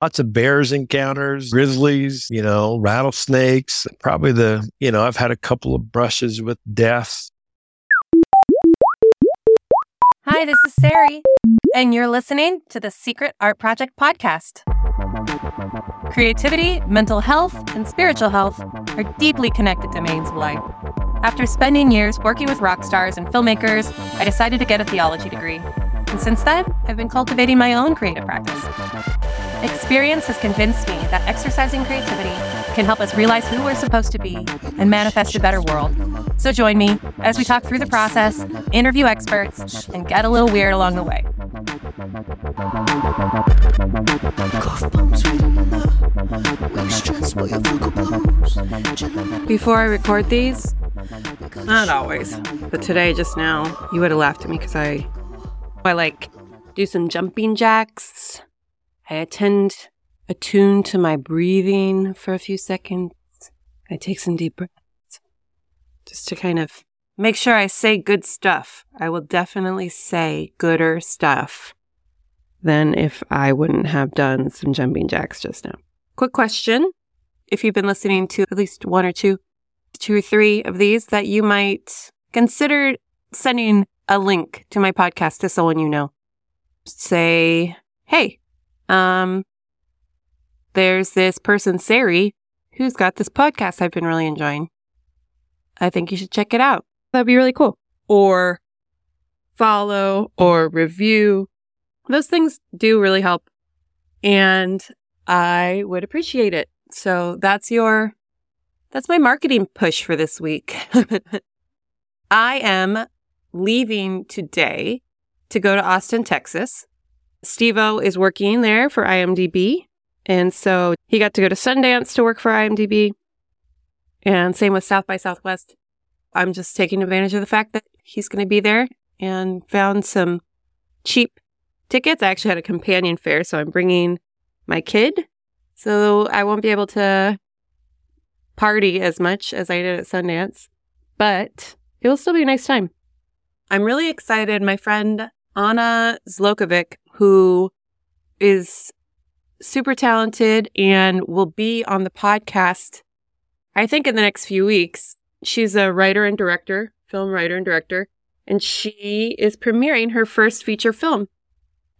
lots of bears encounters, grizzlies, you know, rattlesnakes. Probably the, you know, I've had a couple of brushes with death. Hi, this is Sarey, and you're listening to the Secret Art Project podcast. Creativity, mental health, and spiritual health are deeply connected domains of life. After spending years working with rock stars and filmmakers, I decided to get a theology degree. And since then, I've been cultivating my own creative practice. Experience has convinced me that exercising creativity can help us realize who we're supposed to be and manifest a better world. So join me as we talk through the process, interview experts, and get a little weird along the way. Before I record these, not always, but today, just now, you would have laughed at me because I, I like do some jumping jacks. I attend, attune to my breathing for a few seconds. I take some deep breaths just to kind of make sure I say good stuff. I will definitely say gooder stuff than if I wouldn't have done some jumping jacks just now. Quick question. If you've been listening to at least one or two, two or three of these, that you might consider sending a link to my podcast to someone you know. Say, hey, um, there's this person, Sarey, who's got this podcast I've been really enjoying. I think you should check it out. That'd be really cool. Or follow or review those things do really help. And I would appreciate it. So that's your, that's my marketing push for this week. I am leaving today to go to Austin, Texas. Stevo is working there for IMDb. And so he got to go to Sundance to work for IMDb. And same with South by Southwest. I'm just taking advantage of the fact that he's going to be there and found some cheap tickets. I actually had a companion fare, so I'm bringing my kid. So I won't be able to party as much as I did at Sundance, but it will still be a nice time. I'm really excited. My friend Anna Zlokovic, who is super talented and will be on the podcast, I think in the next few weeks. She's a writer and director, film writer and director, and she is premiering her first feature film.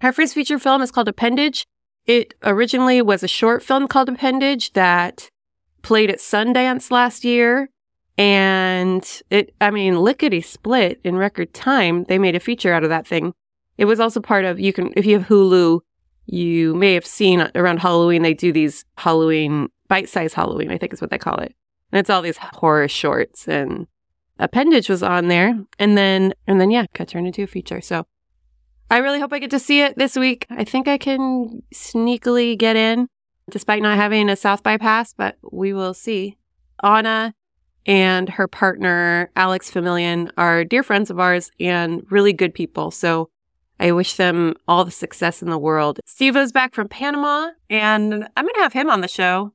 Her first feature film is called Appendage. It originally was a short film called Appendage that played at Sundance last year. And it, I mean, lickety split in record time. They made a feature out of that thing. It was also part of, you can, if you have Hulu, you may have seen around Halloween, they do these Halloween, bite size Halloween, I think is what they call it. And it's all these horror shorts and Appendage was on there. And then, and then, yeah, got turned into a feature. So I really hope I get to see it this week. I think I can sneakily get in despite not having a South by pass, but we will see. Anna and her partner, Alex Famillion, are dear friends of ours and really good people. So I wish them all the success in the world. Steve is back from Panama, and I'm going to have him on the show.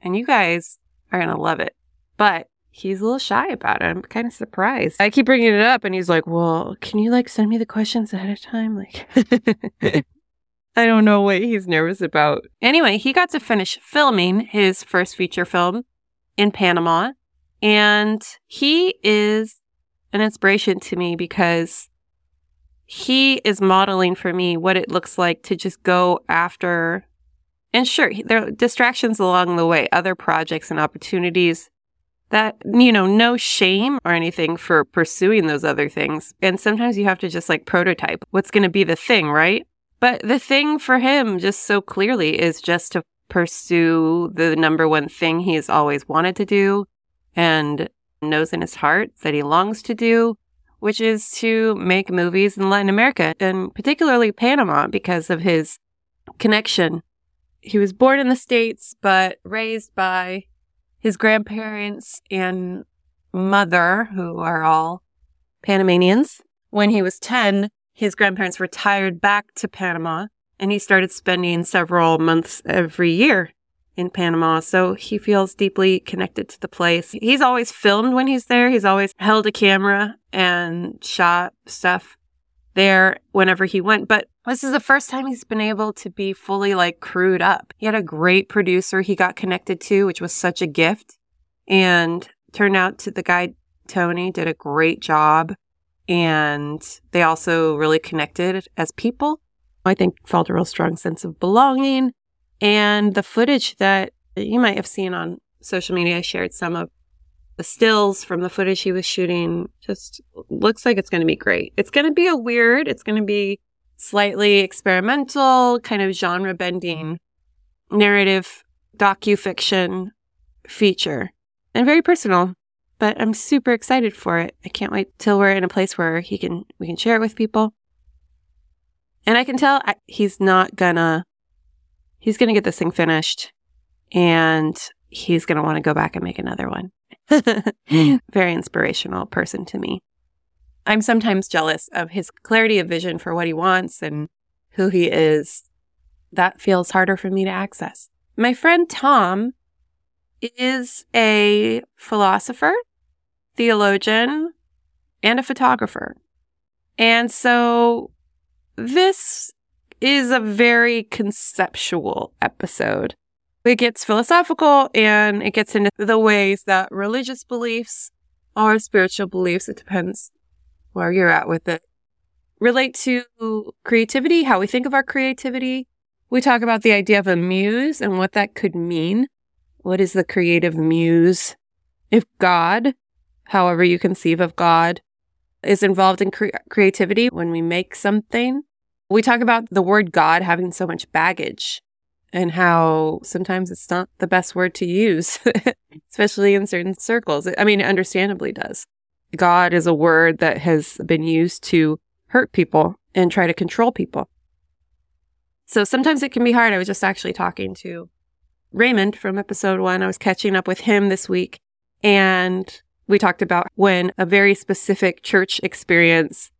And you guys are going to love it. But he's a little shy about it. I'm kind of surprised. I keep bringing it up and he's like, well, can you like send me the questions ahead of time? Like, I don't know what he's nervous about. Anyway, he got to finish filming his first feature film in Panama. And he is an inspiration to me because he is modeling for me what it looks like to just go after. And sure, there are distractions along the way, other projects and opportunities that, you know, no shame or anything for pursuing those other things. And sometimes you have to just like prototype what's going to be the thing, right? But the thing for him, just so clearly, is just to pursue the number one thing he's always wanted to do and knows in his heart that he longs to do, which is to make movies in Latin America and particularly Panama because of his connection. He was born in the States, but raised by his grandparents and mother, who are all Panamanians. When he was 10, his grandparents retired back to Panama and he started spending several months every year in Panama. So he feels deeply connected to the place. He's always filmed when he's there. He's always held a camera and shot stuff there whenever he went. But This is the first time he's been able to be fully like crewed up. He had a great producer he got connected to, which was such a gift. And turned out to the guy, Tony, did a great job. And they also really connected as people. I think felt a real strong sense of belonging. And the footage that you might have seen on social media, I shared some of the stills from the footage he was shooting. Just looks like it's going to be great. It's going to be a weird, it's going to be slightly experimental, kind of genre bending narrative docu-fiction feature and very personal but i'm super excited for it i can't wait till we're in a place where he can we can share it with people and i can tell I, he's not gonna he's gonna get this thing finished and he's gonna want to go back and make another one hmm. very inspirational person to me I'm sometimes jealous of his clarity of vision for what he wants and who he is. That feels harder for me to access. My friend Tom is a philosopher, theologian, and a photographer. And so this is a very conceptual episode. It gets philosophical and it gets into the ways that religious beliefs or spiritual beliefs, it depends where you're at with it relate to creativity, how we think of our creativity. We talk about the idea of a muse and what that could mean. What is the creative muse? If God, however you conceive of God, is involved in cre- creativity when we make something, we talk about the word God having so much baggage and how sometimes it's not the best word to use, especially in certain circles. I mean, it understandably does. God is a word that has been used to hurt people and try to control people. So sometimes it can be hard. I was just actually talking to Raymond from episode one. I was catching up with him this week and we talked about when a very specific church experience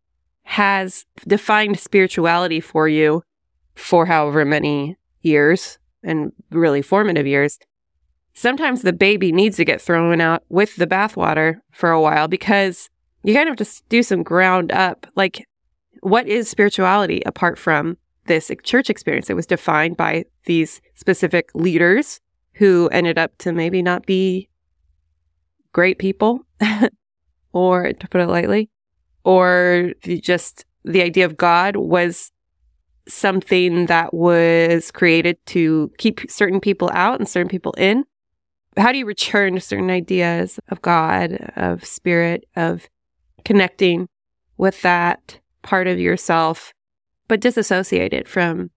has defined spirituality for you for however many years and really formative years sometimes the baby needs to get thrown out with the bathwater for a while because you kind of have to do some ground up. Like, what is spirituality apart from this church experience? It was defined by these specific leaders who ended up to maybe not be great people, or to put it lightly, or just the idea of God was something that was created to keep certain people out and certain people in how do you return to certain ideas of God, of spirit, of connecting with that part of yourself, but disassociate it from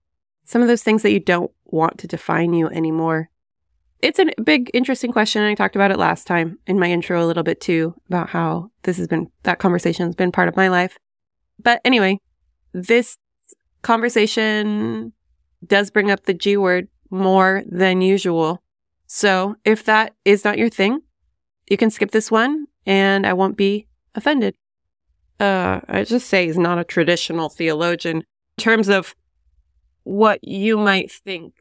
some of those things that you don't want to define you anymore? It's a big, interesting question. I talked about it last time in my intro a little bit too, about how this has been, that conversation has been part of my life. But anyway, this conversation does bring up the G word more than usual. So if that is not your thing, you can skip this one and I won't be offended. Uh, I just say he's not a traditional theologian in terms of what you might think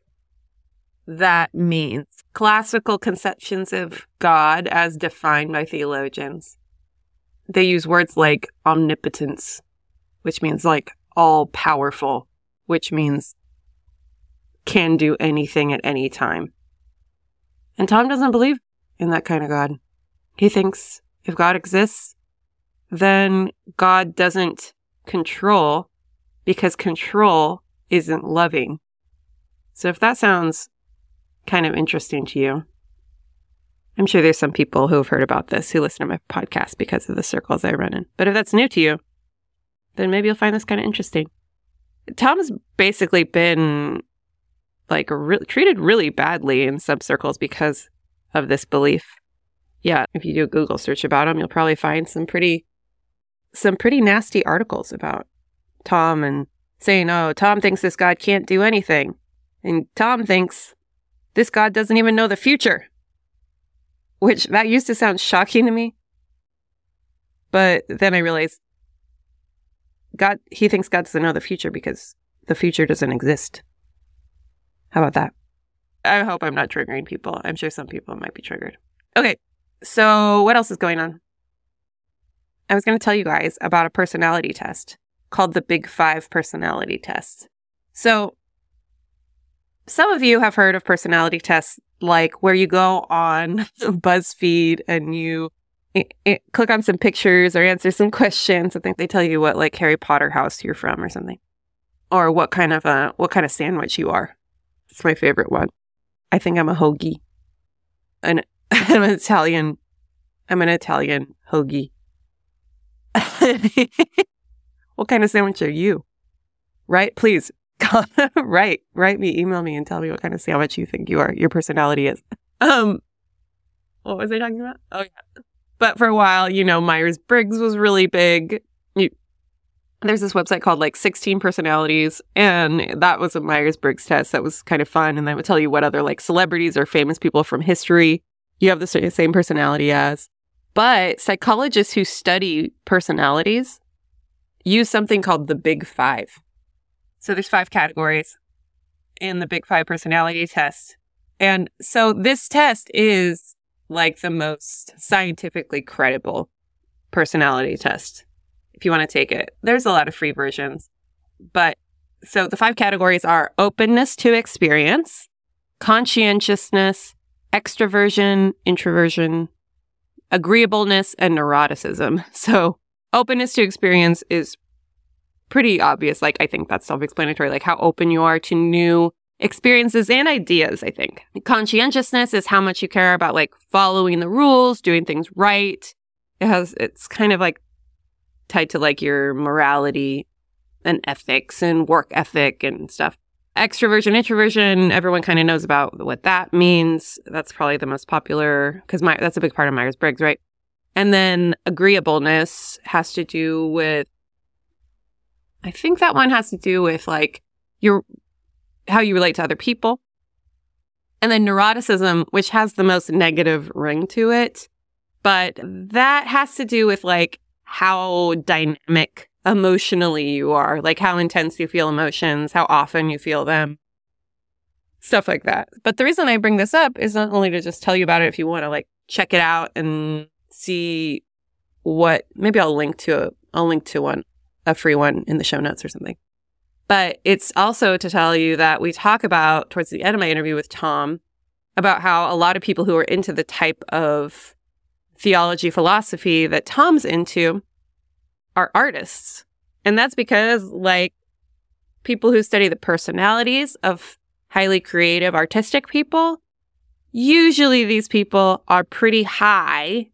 that means. Classical conceptions of God as defined by theologians. They use words like omnipotence, which means like all powerful, which means can do anything at any time. And Tom doesn't believe in that kind of God. He thinks if God exists, then God doesn't control because control isn't loving. So if that sounds kind of interesting to you, I'm sure there's some people who have heard about this who listen to my podcast because of the circles I run in. But if that's new to you, then maybe you'll find this kind of interesting. Tom's basically been like re- treated really badly in some circles because of this belief. Yeah, if you do a Google search about him, you'll probably find some pretty some pretty nasty articles about Tom and saying, "Oh, Tom thinks this God can't do anything." And Tom thinks this God doesn't even know the future. Which that used to sound shocking to me. But then I realized God he thinks God doesn't know the future because the future doesn't exist. How about that? I hope I'm not triggering people. I'm sure some people might be triggered. Okay, so what else is going on? I was going to tell you guys about a personality test called the Big Five personality test. So, some of you have heard of personality tests like where you go on BuzzFeed and you it, it, click on some pictures or answer some questions. I think they tell you what like Harry Potter house you're from or something, or what kind of a what kind of sandwich you are. It's my favorite one. I think I'm a hoagie, and I'm an Italian. I'm an Italian hoagie. what kind of sandwich are you? Right? Please write, write me, email me, and tell me what kind of sandwich you think you are. Your personality is. Um, what was I talking about? Oh yeah. But for a while, you know, Myers Briggs was really big. You, there's this website called like 16 personalities, and that was a Myers Briggs test that was kind of fun. And that would tell you what other like celebrities or famous people from history you have the same personality as. But psychologists who study personalities use something called the Big Five. So there's five categories in the Big Five personality test. And so this test is like the most scientifically credible personality test if you want to take it. There's a lot of free versions. But so the five categories are openness to experience, conscientiousness, extroversion, introversion, agreeableness, and neuroticism. So openness to experience is pretty obvious. Like, I think that's self explanatory, like how open you are to new experiences and ideas, I think. Conscientiousness is how much you care about like following the rules, doing things right. It has, it's kind of like tied to like your morality and ethics and work ethic and stuff. Extroversion, introversion, everyone kind of knows about what that means. That's probably the most popular because my that's a big part of Myers Briggs, right? And then agreeableness has to do with I think that one has to do with like your how you relate to other people. And then neuroticism, which has the most negative ring to it. But that has to do with like how dynamic emotionally you are, like how intense you feel emotions, how often you feel them, stuff like that. But the reason I bring this up is not only to just tell you about it if you want to like check it out and see what maybe I'll link to a, I'll link to one, a free one in the show notes or something. But it's also to tell you that we talk about towards the end of my interview with Tom about how a lot of people who are into the type of theology philosophy that Tom's into are artists. And that's because, like, people who study the personalities of highly creative, artistic people, usually these people are pretty high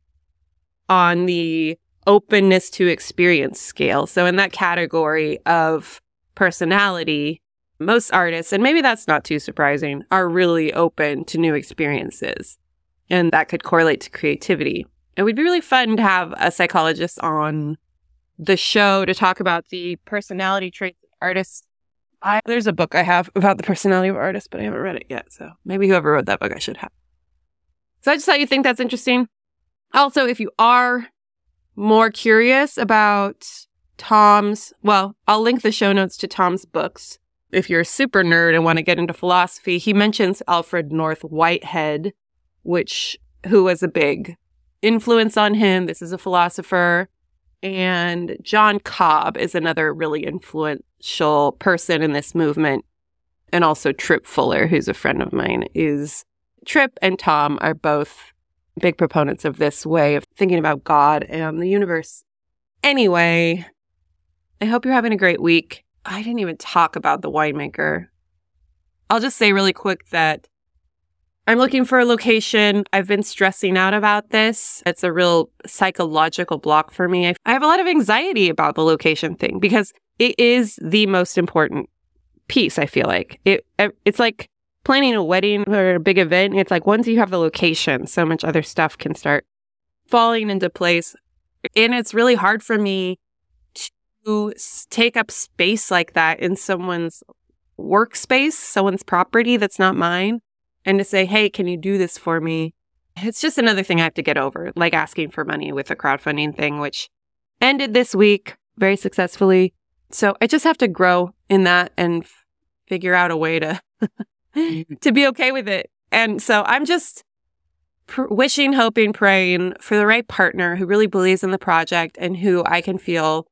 on the openness to experience scale. So, in that category of personality, most artists, and maybe that's not too surprising, are really open to new experiences. And that could correlate to creativity. It would be really fun to have a psychologist on the show to talk about the personality traits of artists. I, there's a book I have about the personality of artists, but I haven't read it yet. So maybe whoever wrote that book, I should have. So I just thought you think that's interesting. Also, if you are more curious about Tom's, well, I'll link the show notes to Tom's books. If you're a super nerd and want to get into philosophy, he mentions Alfred North Whitehead, which, who was a big influence on him. This is a philosopher. And John Cobb is another really influential person in this movement. And also Tripp Fuller, who's a friend of mine, is Tripp and Tom are both big proponents of this way of thinking about God and the universe. Anyway, I hope you're having a great week. I didn't even talk about the winemaker. I'll just say really quick that I'm looking for a location. I've been stressing out about this. It's a real psychological block for me. I have a lot of anxiety about the location thing because it is the most important piece, I feel like. It it's like planning a wedding or a big event. It's like once you have the location, so much other stuff can start falling into place. And it's really hard for me to take up space like that in someone's workspace, someone's property that's not mine, and to say, hey, can you do this for me? It's just another thing I have to get over, like asking for money with a crowdfunding thing, which ended this week very successfully. So I just have to grow in that and f- figure out a way to to be okay with it. And so I'm just pr- wishing, hoping, praying for the right partner who really believes in the project and who I can feel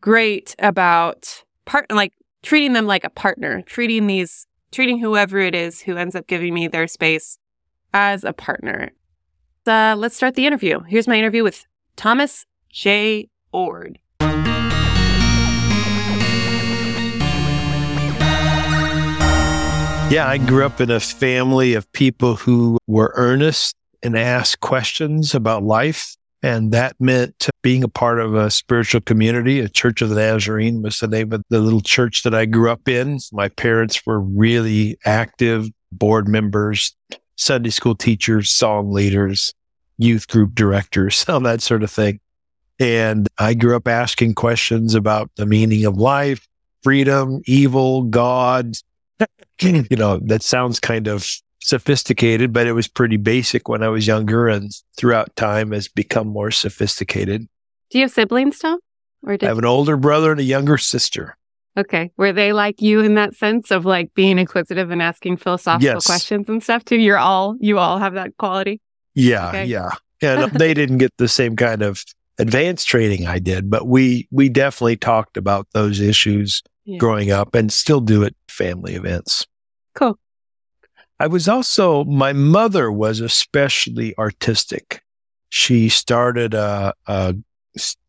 great about part like treating them like a partner, treating these treating whoever it is who ends up giving me their space as a partner. Uh, let's start the interview. Here's my interview with Thomas Jay Oord. Yeah, I grew up in a family of people who were earnest and asked questions about life. And that meant being a part of a spiritual community. A Church of the Nazarene was the name of the little church that I grew up in. My parents were really active board members, Sunday school teachers, song leaders, youth group directors, all that sort of thing. And I grew up asking questions about the meaning of life, freedom, evil, God. you know, that sounds kind of sophisticated, but it was pretty basic when I was younger and throughout time has become more sophisticated. Do you have siblings, Tom? Or did I have an older brother and a younger sister. Okay. Were they like you in that sense of like being inquisitive and asking philosophical yes. questions and stuff too? You're all, you all have that quality? Yeah. Okay. Yeah. And they didn't get the same kind of advanced training I did, but we, we definitely talked about those issues yeah. growing up and still do at family events. Cool. I was also, my mother was especially artistic. She started a, a,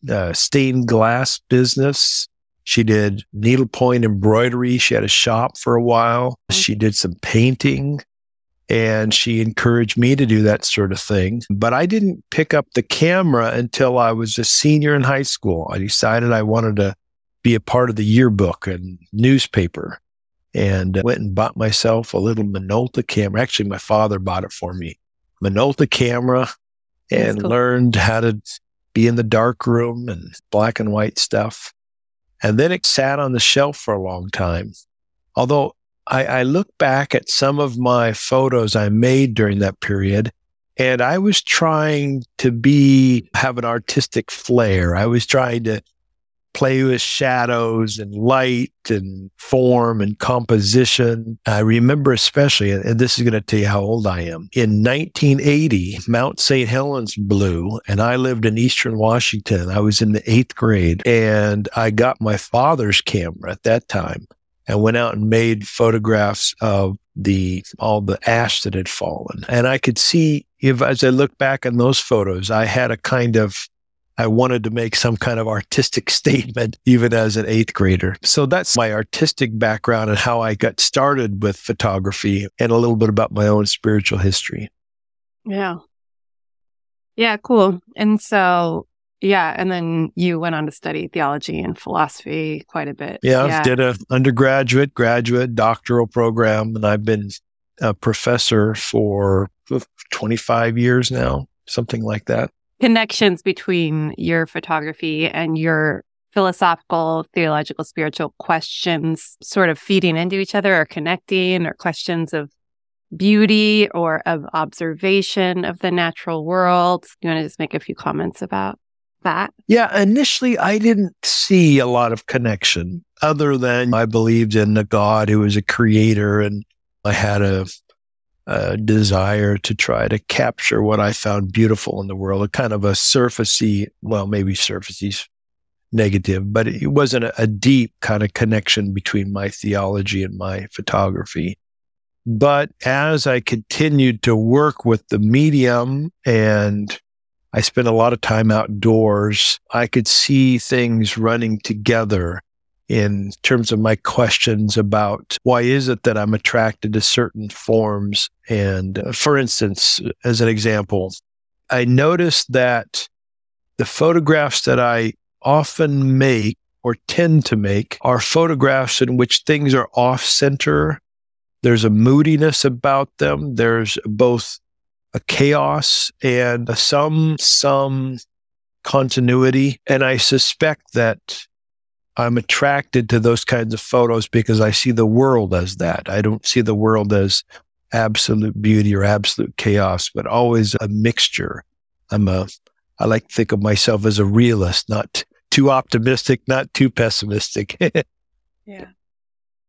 a stained glass business. She did needlepoint embroidery. She had a shop for a while. Mm. She did some painting and she encouraged me to do that sort of thing. But I didn't pick up the camera until I was a senior in high school. I decided I wanted to be a part of the yearbook and newspaper and went and bought myself a little Minolta camera. Actually, my father bought it for me. Minolta camera and cool. learned how to be in the dark room and black and white stuff. And then it sat on the shelf for a long time. Although I, I look back at some of my photos I made during that period and I was trying to be, have an artistic flair. I was trying to play with shadows and light and form and composition. I remember especially, and this is going to tell you how old I am. In 1980, Mount St. Helens blew, and I lived in Eastern Washington. I was in the eighth grade, and I got my father's camera at that time and went out and made photographs of the all the ash that had fallen. And I could see if as I look back on those photos, I had a kind of I wanted to make some kind of artistic statement even as an eighth grader. So that's my artistic background and how I got started with photography and a little bit about my own spiritual history. Yeah. Yeah, cool. And so, yeah, and then you went on to study theology and philosophy quite a bit. Yeah, yeah. did a undergraduate, graduate, doctoral program, and I've been a professor for 25 years now, something like that connections between your photography and your philosophical, theological, spiritual questions sort of feeding into each other or connecting or questions of beauty or of observation of the natural world. You want to just make a few comments about that? Yeah, initially I didn't see a lot of connection other than I believed in a God who was a creator and I had a a desire to try to capture what I found beautiful in the world, a kind of a surfacey, well, maybe surfacey negative, but it wasn't a, a deep kind of connection between my theology and my photography. But as I continued to work with the medium and I spent a lot of time outdoors, I could see things running together in terms of my questions about why is it that I'm attracted to certain forms. And uh, for instance, as an example, I noticed that the photographs that I often make or tend to make are photographs in which things are off center. There's a moodiness about them. There's both a chaos and some, some continuity. And I suspect that I'm attracted to those kinds of photos because I see the world as that. I don't see the world as absolute beauty or absolute chaos, but always a mixture. I'm a, I like to think of myself as a realist, not too optimistic, not too pessimistic. yeah.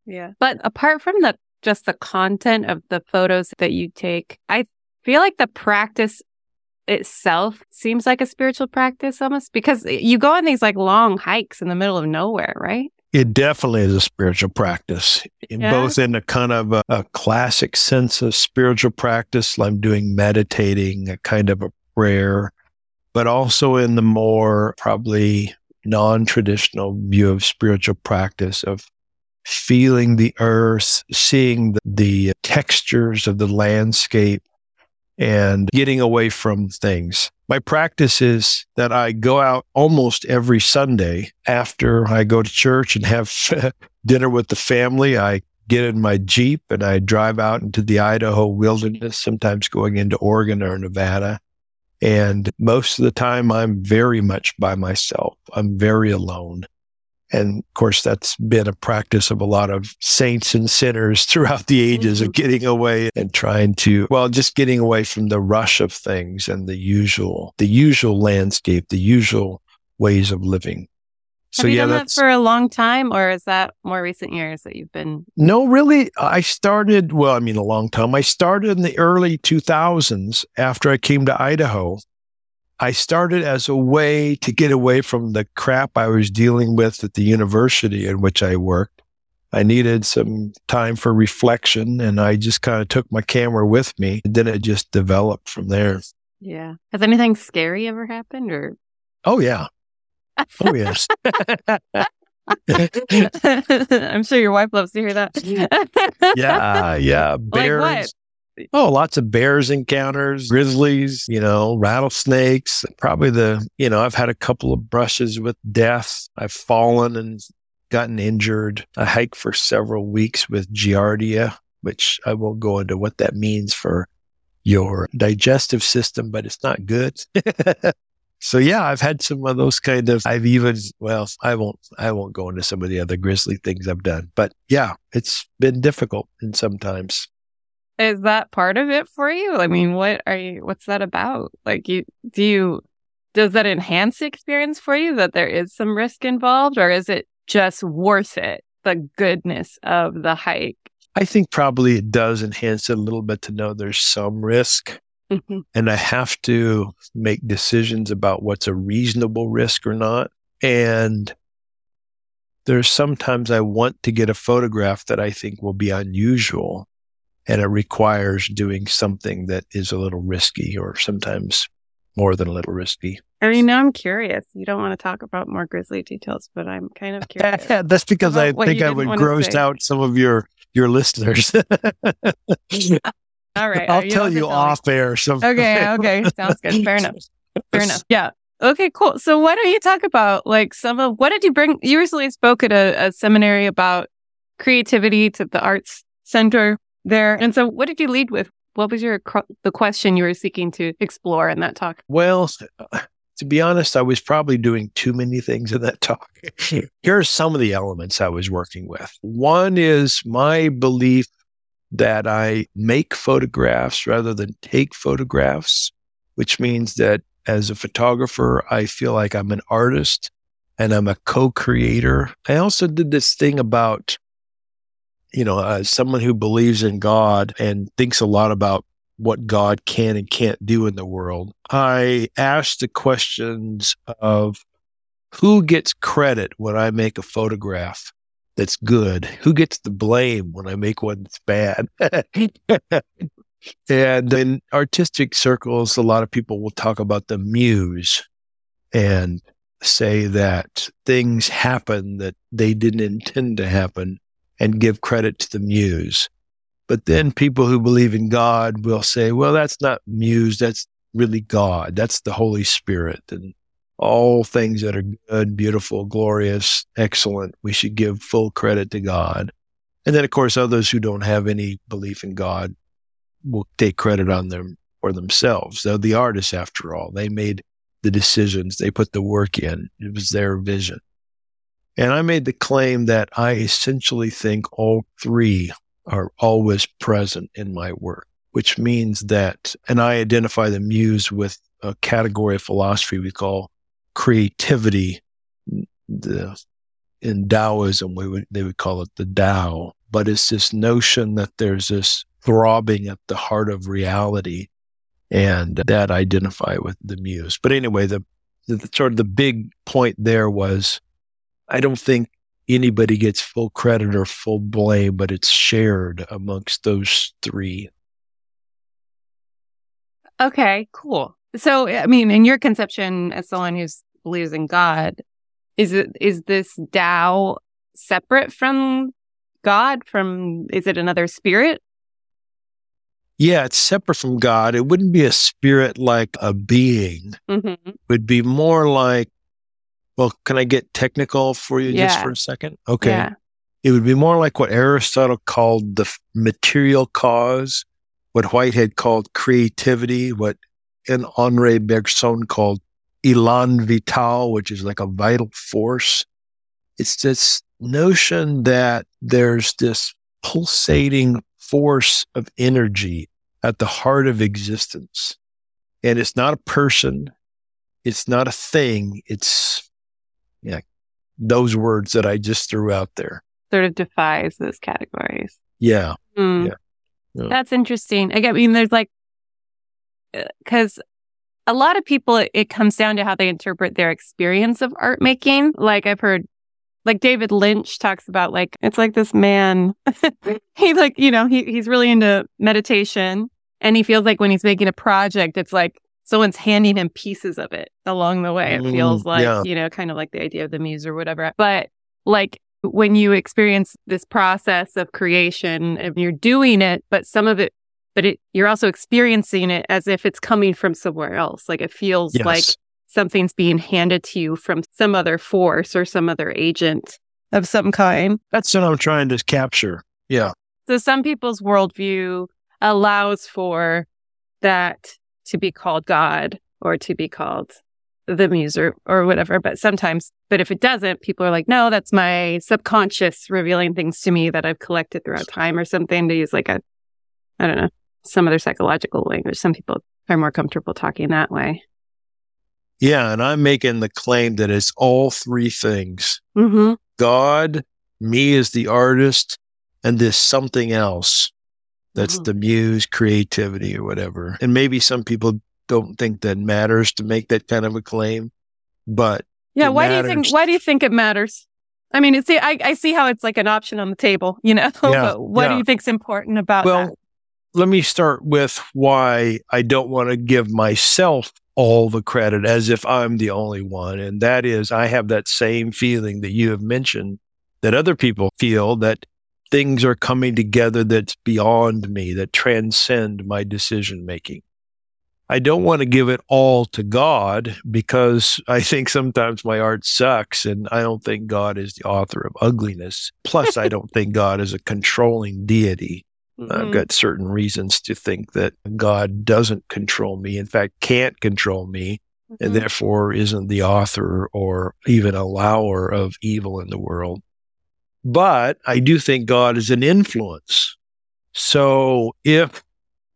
Yeah. But apart from the, just the content of the photos that you take, I feel like the practice itself seems like a spiritual practice almost because you go on these like long hikes in the middle of nowhere, right? It definitely is a spiritual practice, in Yeah? both in a kind of a, a classic sense of spiritual practice. I'm doing meditating, a kind of a prayer, but also in the more probably non traditional view of spiritual practice of feeling the earth, seeing the, the textures of the landscape, and getting away from things. My practice is that I go out almost every Sunday after I go to church and have dinner with the family. I get in my Jeep and I drive out into the Idaho wilderness, sometimes going into Oregon or Nevada. And most of the time, I'm very much by myself. I'm very alone. And of course, that's been a practice of a lot of saints and sinners throughout the ages of Mhm. getting away and trying to, well, just getting away from the rush of things and the usual, the usual landscape, the usual ways of living. So Have you yeah, done that for a long time, or is that more recent years that you've been? no, really. I started, well, I mean, a long time. I started in the early 2000s after I came to Idaho. I started as a way to get away from the crap I was dealing with at the university in which I worked. I needed some time for reflection and I just kind of took my camera with me. And then it just developed from there. Yeah. Has anything scary ever happened, or? Oh, yeah. Oh, yes. I'm sure your wife loves to hear that. yeah, yeah. Bears. what? Oh, lots of bears encounters, grizzlies, you know, rattlesnakes. Probably the, you know, I've had a couple of brushes with death. I've fallen and gotten injured. I hiked for several weeks with giardia, which I won't go into what that means for your digestive system, but it's not good. so yeah, I've had some of those kind of I've even well, I won't I won't go into some of the other grisly things I've done. But yeah, it's been difficult and sometimes. Is that part of it for you? I mean, what are you? What's that about? Like, you do you does that enhance the experience for you that there is some risk involved, or is it just worth it? The goodness of the hike. I think probably it does enhance it a little bit to know there's some risk Mhm. and I have to make decisions about what's a reasonable risk or not. And there's sometimes I want to get a photograph that I think will be unusual and it requires doing something that is a little risky or sometimes more than a little risky. I mean, now I'm curious. You don't want to talk about more grisly details, but I'm kind of curious. That's because I think I would gross out some of your your listeners. All right, I'll uh, don't tell have to you me. off air. Some Okay, okay, sounds good. Fair enough. Fair enough. Yeah. Okay, cool. So why don't you talk about like some of what did you bring? You recently spoke at a, a seminary about creativity to the arts center there. And so what did you lead with? What was your the question you were seeking to explore in that talk? Well, uh, to be honest, I was probably doing too many things in that talk. Here are some of the elements I was working with. One is my belief that I make photographs rather than take photographs, which means that as a photographer, I feel like I'm an artist and I'm a co creator. I also did this thing about, you know, as someone who believes in God and thinks a lot about what God can and can't do in the world. I ask the questions of who gets credit when I make a photograph that's good? Who gets the blame when I make one that's bad? and in artistic circles, a lot of people will talk about the muse and say that things happen that they didn't intend to happen and give credit to the muse. But then people who believe in God will say, well, that's not muse. That's really God. That's the Holy Spirit and all things that are good, beautiful, glorious, excellent. We should give full credit to God. And then, of course, others who don't have any belief in God will take credit on them for themselves. They're the artists, after all. They made the decisions. They put the work in. It was their vision. And I made the claim that I essentially think all three are always present in my work, which means that, and I identify the muse with a category of philosophy we call creativity. The, in Taoism, we would, they would call it the Tao, but it's this notion that there's this throbbing at the heart of reality and that identify with the muse. But anyway, the, the sort of the big point there was, I don't think anybody gets full credit or full blame, but it's shared amongst those three. Okay, cool. So, I mean, in your conception, as someone who believes in God, is it is this Tao separate from God? From is it another spirit? Yeah, it's separate from God. It wouldn't be a spirit like a being. Mm-hmm. It would be more like, well, can I get technical for you just for a second? Okay. Yeah. It would be more like what Aristotle called the material cause, what Whitehead called creativity, what and Henri Bergson called elan vital, which is like a vital force. It's this notion that there's this pulsating force of energy at the heart of existence. And it's not a person. It's not a thing. It's, yeah, those words that I just threw out there. Sort of defies those categories. Yeah. Hmm. Yeah. Yeah. That's interesting. Again, I mean, there's like, because a lot of people, it, it comes down to how they interpret their experience of art making. Like I've heard, like David Lynch talks about, like it's like this man. he like, you know, he he's really into meditation, and he feels like when he's making a project, it's like someone's handing him pieces of it along the way. It Mm, feels like, yeah. you know, kind of like the idea of the muse or whatever. But like when you experience this process of creation and you're doing it, but some of it, but it, you're also experiencing it as if it's coming from somewhere else. Like it feels Yes. like something's being handed to you from some other force or some other agent of some kind. That's what I'm trying to capture. Yeah. So some people's worldview allows for that to be called God or to be called the muse or, or whatever. But sometimes, but if it doesn't, people are like, no, that's my subconscious revealing things to me that I've collected throughout time or something to use like a, I don't know, some other psychological language. Some people are more comfortable talking that way. Yeah. And I'm making the claim that it's all three things Mm-hmm. God, me as the artist, and this something else that's Mhm. the muse, creativity, or whatever. And maybe some people don't think that matters to make that kind of a claim, but Yeah. Why do you think, why do you think it matters? I mean, it's, I, I see how it's like an option on the table, you know, Yeah, but what do yeah. you think's important about well, that? let me start with why I don't want to give myself all the credit as if I'm the only one. And that is, I have that same feeling that you have mentioned that other people feel that things are coming together that's beyond me, that transcend my decision making. I don't want to give it all to God because I think sometimes my art sucks and I don't think God is the author of ugliness. Plus, I don't think God is a controlling deity. I've Mhm. got certain reasons to think that God doesn't control me, in fact, can't control me, and Mhm. therefore isn't the author or even allower of evil in the world. But I do think God is an influence. So if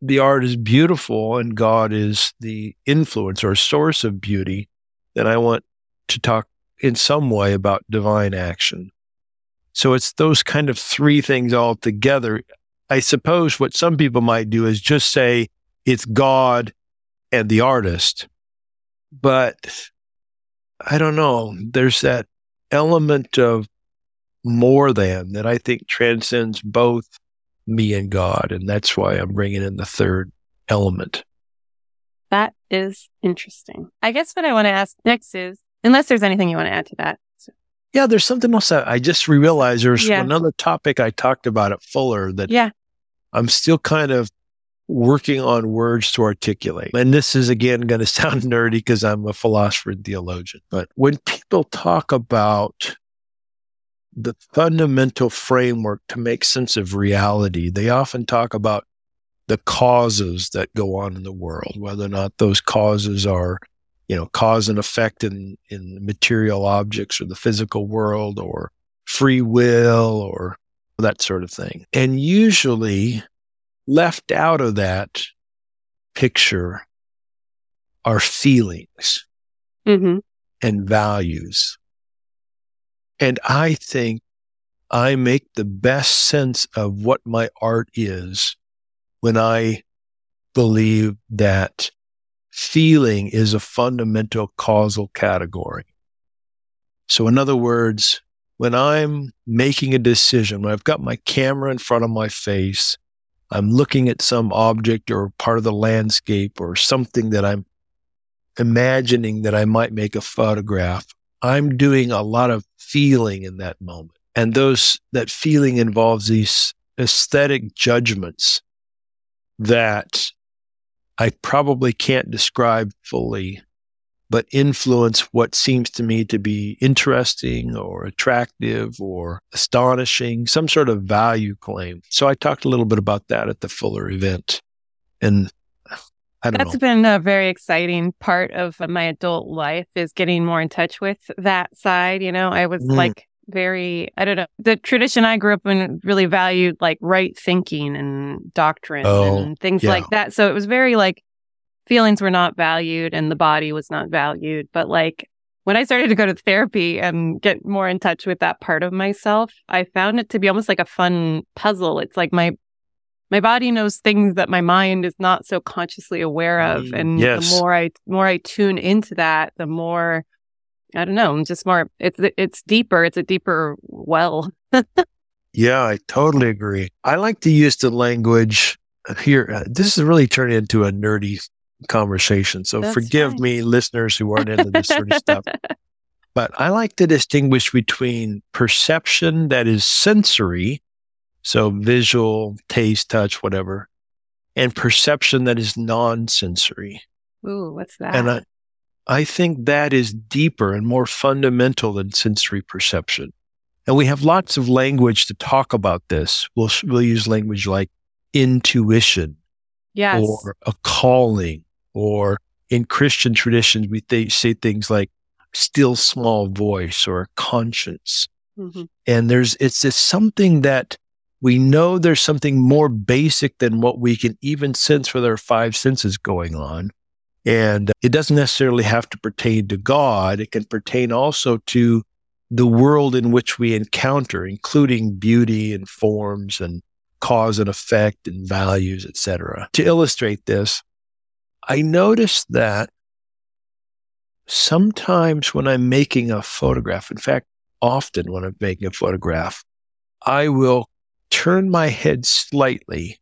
the art is beautiful and God is the influence or source of beauty, then I want to talk in some way about divine action. So it's those kind of three things all together. I suppose what some people might do is just say it's God and the artist. But I don't know. There's that element of more than that I think transcends both me and God. And that's why I'm bringing in the third element. That is interesting. I guess what I want to ask next is, unless there's anything you want to add to that. Yeah, there's something else that I just realized there's Yeah. another topic I talked about at Fuller that Yeah. I'm still kind of working on words to articulate. And this is again going to sound nerdy because I'm a philosopher and theologian. But when people talk about the fundamental framework to make sense of reality, they often talk about the causes that go on in the world, whether or not those causes are, you know, cause and effect in, in material objects or the physical world or free will or that sort of thing. And usually left out of that picture are feelings Mm-hmm. and values. And I think I make the best sense of what my art is when I believe that feeling is a fundamental causal category. So, in other words, when I'm making a decision, when I've got my camera in front of my face, I'm looking at some object or part of the landscape or something that I'm imagining that I might make a photograph, I'm doing a lot of feeling in that moment. And those, that feeling involves these aesthetic judgments that I probably can't describe fully, but influence what seems to me to be interesting or attractive or astonishing, some sort of value claim. So I talked a little bit about that at the Fuller event. And That's know. been a very exciting part of my adult life is getting more in touch with that side. You know, I was Mm. like very, I don't know, the tradition I grew up in really valued like right thinking and doctrine Oh, and things yeah. like that. So it was very like feelings were not valued and the body was not valued. But like when I started to go to therapy and get more in touch with that part of myself, I found it to be almost like a fun puzzle. It's like my my body knows things that my mind is not so consciously aware of Mm, and yes. the more i more i tune into that the more i don't know I'm just more it's it's deeper it's a deeper well Yeah, I totally agree. I like to use the language here. Uh, this is really turning into a nerdy conversation. So That's forgive fine. me, listeners who aren't into this sort of stuff. But I like to distinguish between perception that is sensory, so visual, taste, touch, whatever, and perception that is non sensory. ooh what's that And I, I think that is deeper and more fundamental than sensory perception. And we have lots of language to talk about this. We'll, we'll use language like intuition yes or a calling, or in Christian traditions, we th- say things like still small voice or conscience. Mhm. And there's, it's just something that we know there's something more basic than what we can even sense with our five senses going on. And it doesn't necessarily have to pertain to God. It can pertain also to the world in which we encounter, including beauty and forms and cause and effect and values, etc. To illustrate this, I noticed that sometimes when I'm making a photograph, in fact, often when I'm making a photograph, I will turn my head slightly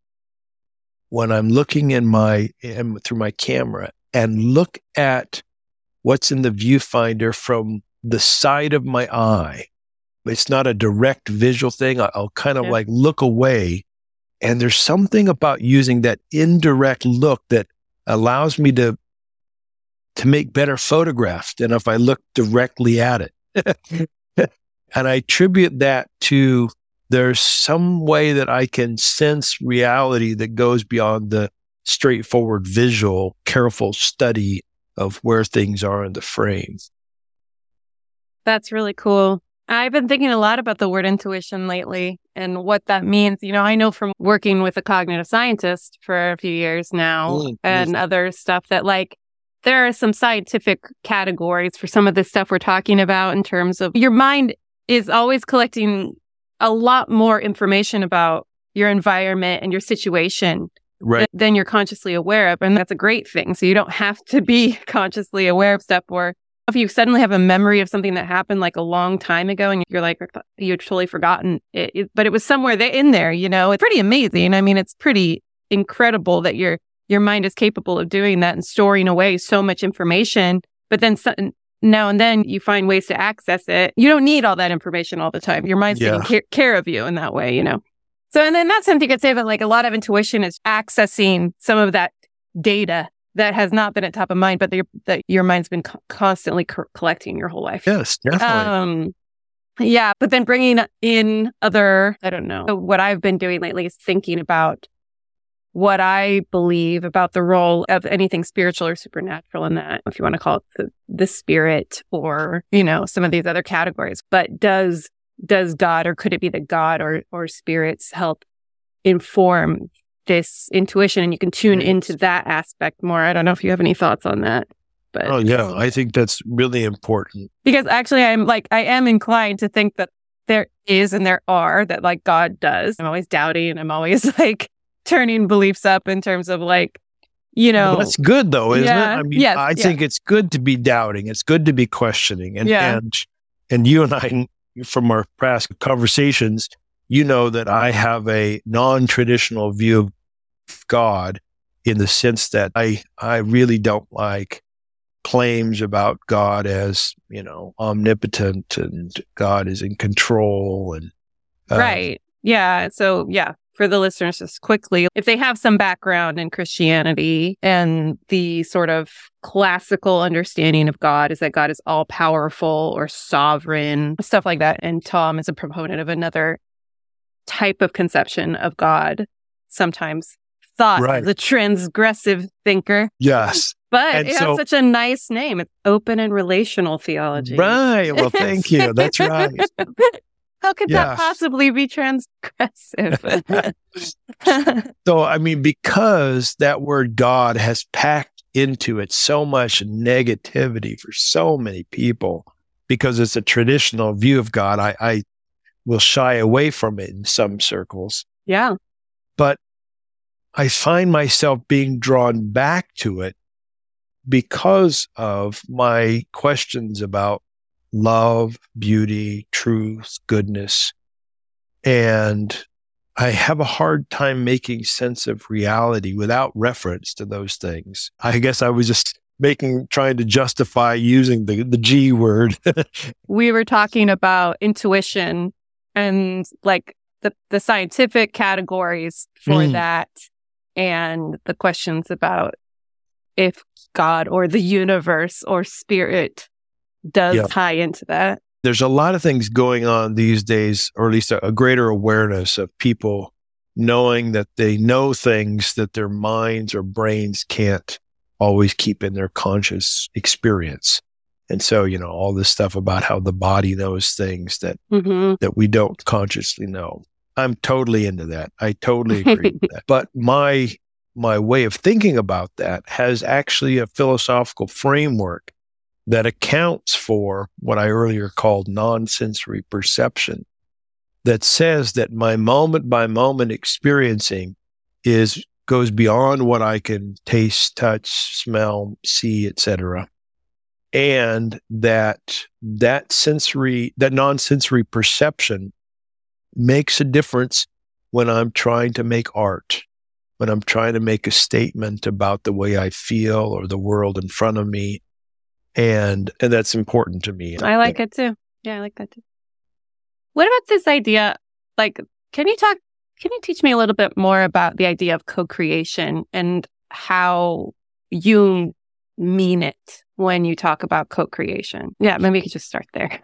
when I'm looking in my in, through my camera and look at what's in the viewfinder from the side of my eye. It's not a direct visual thing. I- I'll kind of Yeah. like look away. And there's something about using that indirect look that allows me to to make better photographs than if I look directly at it. and I attribute that to there's some way that I can sense reality that goes beyond the straightforward visual, careful study of where things are in the frame. That's really cool. I've been thinking a lot about the word intuition lately and what that means. You know, I know from working with a cognitive scientist for a few years now Mm, and other stuff that like there are some scientific categories for some of the stuff we're talking about in terms of your mind is always collecting a lot more information about your environment and your situation Right. than you're consciously aware of. And that's a great thing. So you don't have to be consciously aware of stuff or if you suddenly have a memory of something that happened like a long time ago and you're like, you've totally forgotten it, it- but it was somewhere there in there, you know, it's pretty amazing. I mean, it's pretty incredible that your, your mind is capable of doing that and storing away so much information. But then so, now and then you find ways to access it. You don't need all that information all the time. Your mind's Yeah. taking care, of you in that way, you know? So, and then that's something you could say that like a lot of intuition is accessing some of that data that has not been at top of mind, but your, that your mind's been co- constantly co- collecting your whole life. Yes, definitely. Um, yeah, but then bringing in other, I don't know. What I've been doing lately is thinking about what I believe about the role of anything spiritual or supernatural in that, if you want to call it the, the spirit or, you know, some of these other categories. But does, does God or could it be that God or, or spirits help inform this intuition and you can tune into that aspect more? I don't know if you have any thoughts on that, but oh, yeah. I think that's really important. because actually I'm like I am inclined to think that there is and there are that like God does. I'm always doubting and I'm always like turning beliefs up in terms of like you know, Well, that's good though, isn't Yeah. it? I mean, Yes, I yeah. think it's good to be doubting. It's good to be questioning. And Yeah. and and you and I from our past conversations, you know that I have a non-traditional view of God in the sense that I I really don't like claims about God as, you know, omnipotent and God is in control and uh, right. Yeah. So, yeah, for the listeners, just quickly, if they have some background in Christianity and the sort of classical understanding of God is that God is all powerful or sovereign, stuff like that. And Tom is a proponent of another type of conception of God, sometimes thought Right. as a transgressive thinker. Yes. But And it so- has such a nice name. It's open and relational theology. Right. Well, thank you. That's right. How could Yes. that possibly be transgressive? So, I mean, because that word God has packed into it so much negativity for so many people, because it's a traditional view of God, I, I will shy away from it in some circles. yeah. But I find myself being drawn back to it because of my questions about love, beauty, truth, goodness. And I have a hard time making sense of reality without reference to those things. I guess I was just making, trying to justify using the, the G word. We were talking about intuition and like the, the scientific categories for Mm. that and the questions about if God or the universe or spirit does Yeah. tie into that. there's a lot of things going on these days, or at least a, a greater awareness of people knowing that they know things that their minds or brains can't always keep in their conscious experience. And so, you know, all this stuff about how the body knows things that, hmm that we don't consciously know. I'm totally into that. I totally agree with that. But my, my way of thinking about that has actually a philosophical framework that accounts for what I earlier called non-sensory perception that says that my moment by moment experiencing is goes beyond what I can taste, touch, smell, see, etc. And that that sensory that non-sensory perception makes a difference when I'm trying to make art, when I'm trying to make a statement about the way I feel or the world in front of me and and that's important to me. I like it too. Yeah, I like that too. What about this idea? Like, can you talk? Can you teach me a little bit more about the idea of co-creation and how you mean it when you talk about co-creation? Yeah, maybe we could just start there.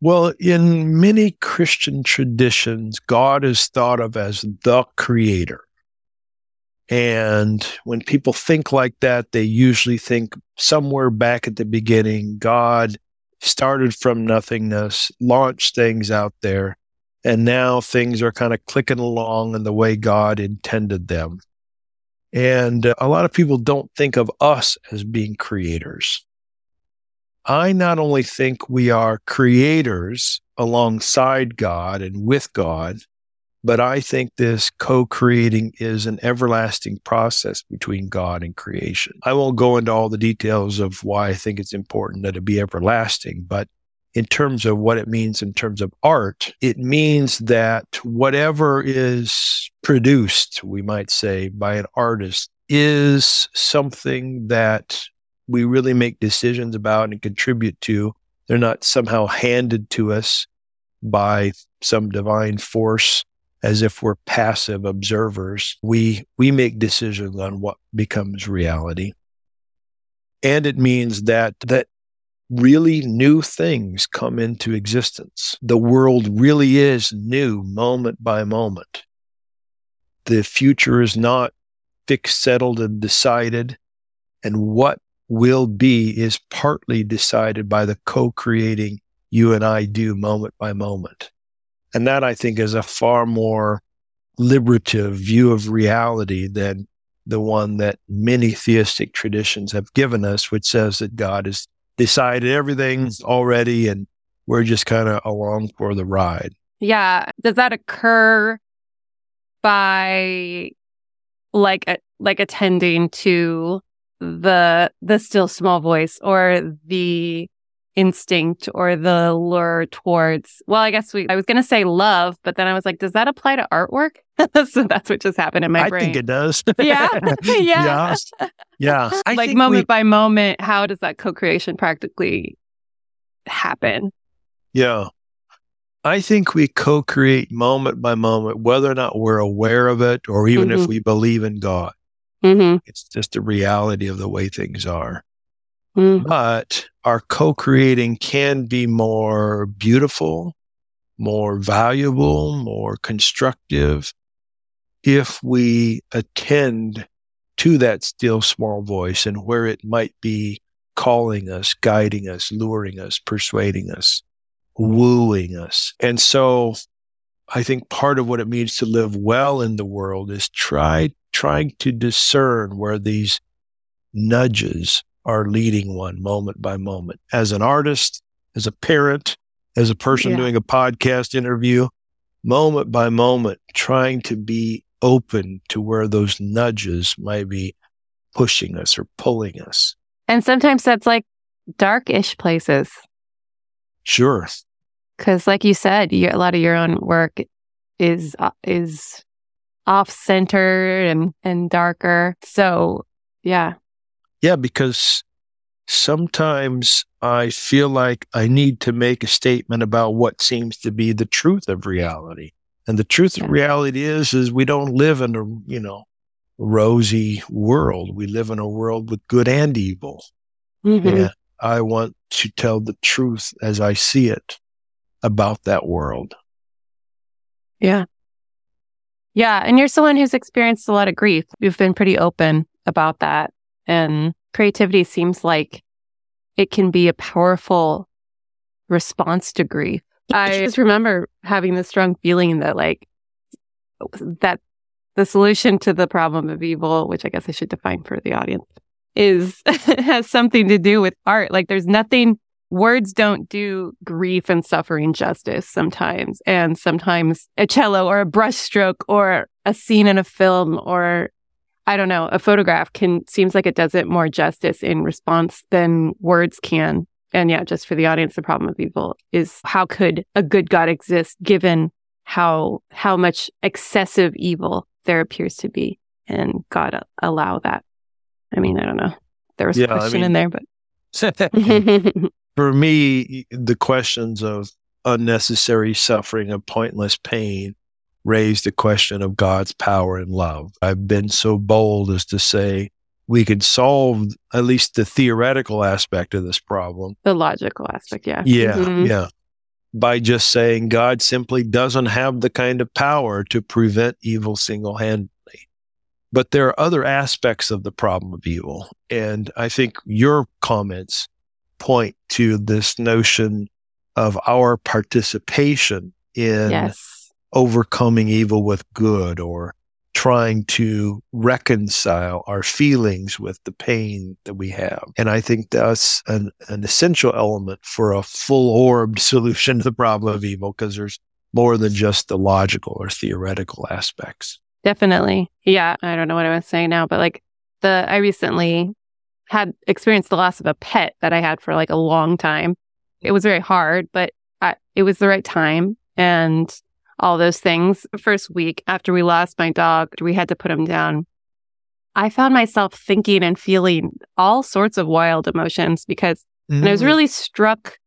Well, in many Christian traditions, God is thought of as the creator. And when people think like that, they usually think somewhere back at the beginning, God started from nothingness, launched things out there, and now things are kind of clicking along in the way God intended them. And uh, a lot of people don't think of us as being creators. I not only think we are creators alongside God and with God, but I think this co creating is an everlasting process between God and creation. I won't go into all the details of why I think it's important that it be everlasting, but in terms of what it means in terms of art, it means that whatever is produced, we might say, by an artist is something that we really make decisions about and contribute to. They're not somehow handed to us by some divine force as if we're passive observers. We we make decisions on what becomes reality. And it means that that really new things come into existence. The world really is new moment by moment. The future is not fixed, settled, and decided. And what will be is partly decided by the co creating you and I do moment by moment. And that I think is a far more liberative view of reality than the one that many theistic traditions have given us, which says that God has decided everything already and we're just kind of along for the ride. Yeah. Does that occur by like a, like attending to the the still small voice or the instinct or the lure towards well i guess we i was going to say love but then i was like does that apply to artwork so that's what just happened in my I brain I think it does. yeah yeah yeah. Yeah. I like moment we- by moment how does that co-creation practically happen Yeah. I think we co create moment by moment, whether or not we're aware of it or even if Mhm. we believe in God. mm-hmm. It's just a reality of the way things are. Mm-hmm. But our co creating can be more beautiful, more valuable, more constructive if we attend to that still small voice and where it might be calling us, guiding us, luring us, persuading us, wooing us. And so I think part of what it means to live well in the world is try trying to discern where these nudges are leading one moment by moment. As an artist, as a parent, as a person Yeah. doing a podcast interview, moment by moment, trying to be open to where those nudges might be pushing us or pulling us. and sometimes that's like dark-ish places Sure. because like you said you, a lot of your own work is uh, is off center and and darker so yeah Yeah, because sometimes I feel like I need to make a statement about what seems to be the truth of reality. And the truth Yeah. of reality is is we don't live in a, you know, rosy world. We live in a world with good and evil. Mhm. And I want to tell the truth as I see it about that world. yeah yeah and you're someone who's experienced a lot of grief you've been pretty open about that and creativity seems like it can be a powerful response to grief. I just remember having this strong feeling that like that the solution to the problem of evil which i guess i should define for the audience is has something to do with art. Like there's nothing words don't do grief and suffering justice sometimes. And sometimes a cello or a brushstroke or a scene in a film or i don't know a photograph can seems like it does it more justice in response than words can. And yeah just for the audience the problem of evil is how could a good god exist given how how much excessive evil there appears to be? And god uh, allow that. I mean i don't know. There was Yeah, a I question mean- in there but For me, the questions of unnecessary suffering and pointless pain raise the question of God's power and love. I've been so bold as to say we could solve at least the theoretical aspect of this problem. the logical aspect yeah Yeah, Mhm. yeah. By just saying God simply doesn't have the kind of power to prevent evil single handedly. But there are other aspects of the problem of evil. And I think your comments point to this notion of our participation in yes overcoming evil with good or trying to reconcile our feelings with the pain that we have. And I think that's an, an essential element for a full orbed solution to the problem of evil because there's more than just the logical or theoretical aspects. Definitely. Yeah. I don't know what I was saying now, but like the, I recently had experienced the loss of a pet that I had for like a long time. It was very hard, but I, it was the right time and all those things. First week after we lost my dog, we had to put him down. I found myself thinking and feeling all sorts of wild emotions because and I was mm. really struck.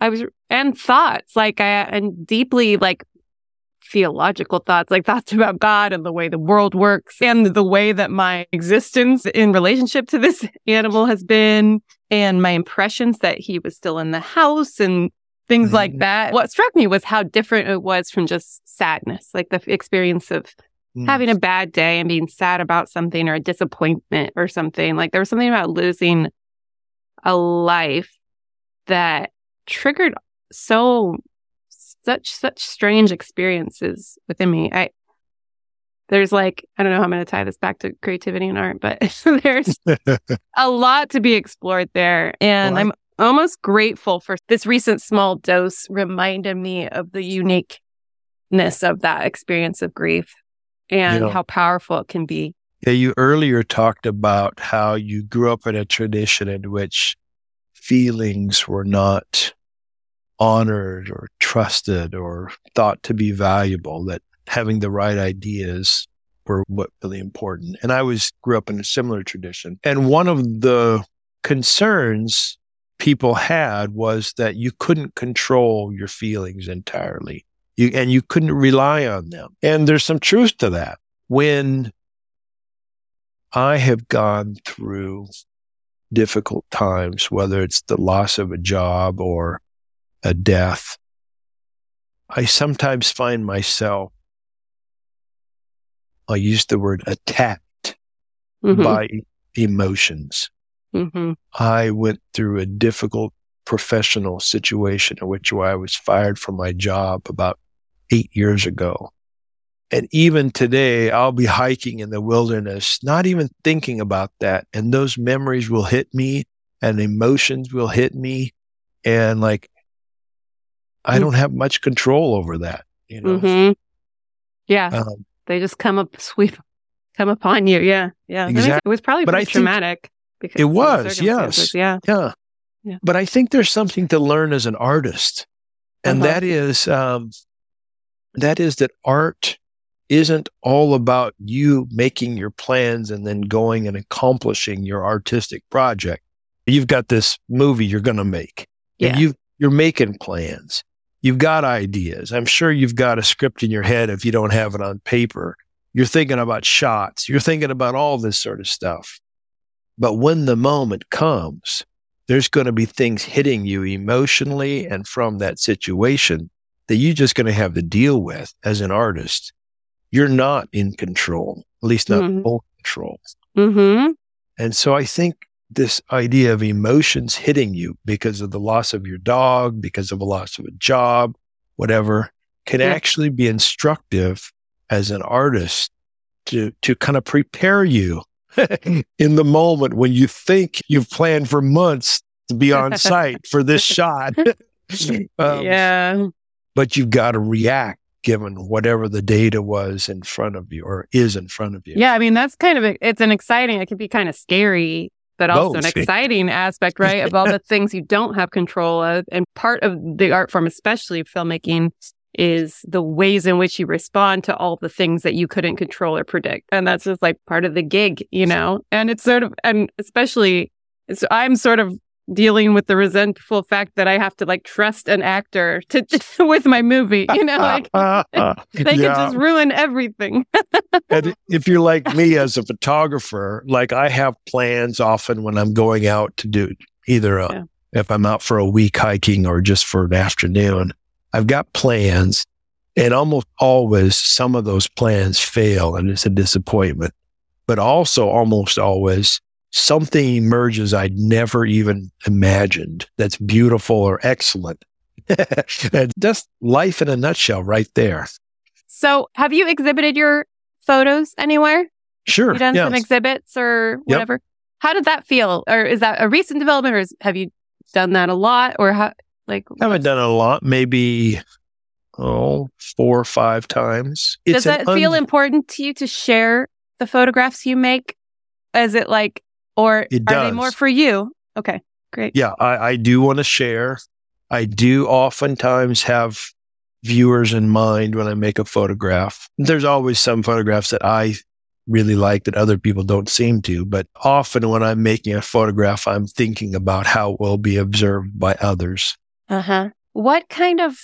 I was, and thoughts like I, and deeply like theological thoughts, like thoughts about God and the way the world works and the way that my existence in relationship to this animal has been and my impressions that he was still in the house and things like Mhm. that. What struck me was how different it was from just sadness, like the experience of Mm. having a bad day and being sad about something or a disappointment or something. Like there was something about losing a life that triggered so such such strange experiences within me. I there's like I don't know how I'm going to tie this back to creativity and art, but there's a lot to be explored there, and Well, I'm almost grateful for this recent small dose reminded me of the uniqueness of that experience of grief and Yeah. how powerful it can be. Yeah, you earlier talked about how you grew up in a tradition in which feelings were not honored or trusted or thought to be valuable, that having the right ideas were what really important. And I was grew up in a similar tradition. And one of the concerns people had was that you couldn't control your feelings entirely. You, and you couldn't rely on them. And there's some truth to that. When I have gone through difficult times, whether it's the loss of a job or a death, I sometimes find myself, I use the word attacked mm-hmm. by emotions. Mm-hmm. I went through a difficult professional situation in which I was fired from my job about eight years ago. And even today, I'll be hiking in the wilderness, not even thinking about that. And those memories will hit me and emotions will hit me. And like, I don't have much control over that, you know? Mm-hmm. Yeah. Um, they just come up, sweep, come upon you. Yeah. Yeah. Exactly. It was probably pretty traumatic. Because it was, yes. Yeah. yeah. Yeah. But I think there's something to learn as an artist. And uh-huh. that is, um, that is that art isn't all about you making your plans and then going and accomplishing your artistic project. You've got this movie you're going to make. Yeah. And you you're making plans. You've got ideas. I'm sure you've got a script in your head if you don't have it on paper. You're thinking about shots. You're thinking about all this sort of stuff. But when the moment comes, there's going to be things hitting you emotionally and from that situation that you're just going to have to deal with as an artist. You're not in control, at least not mm-hmm. full control. Mm-hmm. And so I think this idea of emotions hitting you because of the loss of your dog, because of a loss of a job, whatever, can yeah. actually be instructive as an artist to, to kind of prepare you in the moment when you think you've planned for months to be on site for this shot. um, yeah but you've got to react given whatever the data was in front of you or is in front of you. Yeah, I mean that's kind of a, it's an exciting. It can be kind of scary, but also Both. an exciting aspect, right? of all the things you don't have control of, and part of the art form, especially filmmaking, is the ways in which you respond to all the things that you couldn't control or predict, and that's just like part of the gig, you know. And it's sort of, and especially, so I'm sort of dealing with the resentful fact that I have to like trust an actor to with my movie. You know, like they yeah. can just ruin everything. and if you're like me as a photographer, like I have plans often when I'm going out to do either a, yeah. if I'm out for a week hiking or just for an afternoon, I've got plans. And almost always some of those plans fail and it's a disappointment. But also almost always something emerges I'd never even imagined that's beautiful or excellent. and just life in a nutshell right there. So, have you exhibited your photos anywhere? Sure. You done yes. some exhibits or whatever? Yep. How did that feel? Or is that a recent development or is, have you done that a lot or how, like, I haven't done it a lot, maybe, oh, four or five times. It's Does that un- feel important to you to share the photographs you make? Is it like or it are they more for you? Okay, great. Yeah, I, I do want to share. I do oftentimes have viewers in mind when I make a photograph. There's always some photographs that I really like that other people don't seem to, but often when I'm making a photograph, I'm thinking about how it will be observed by others. Uh huh. What kind of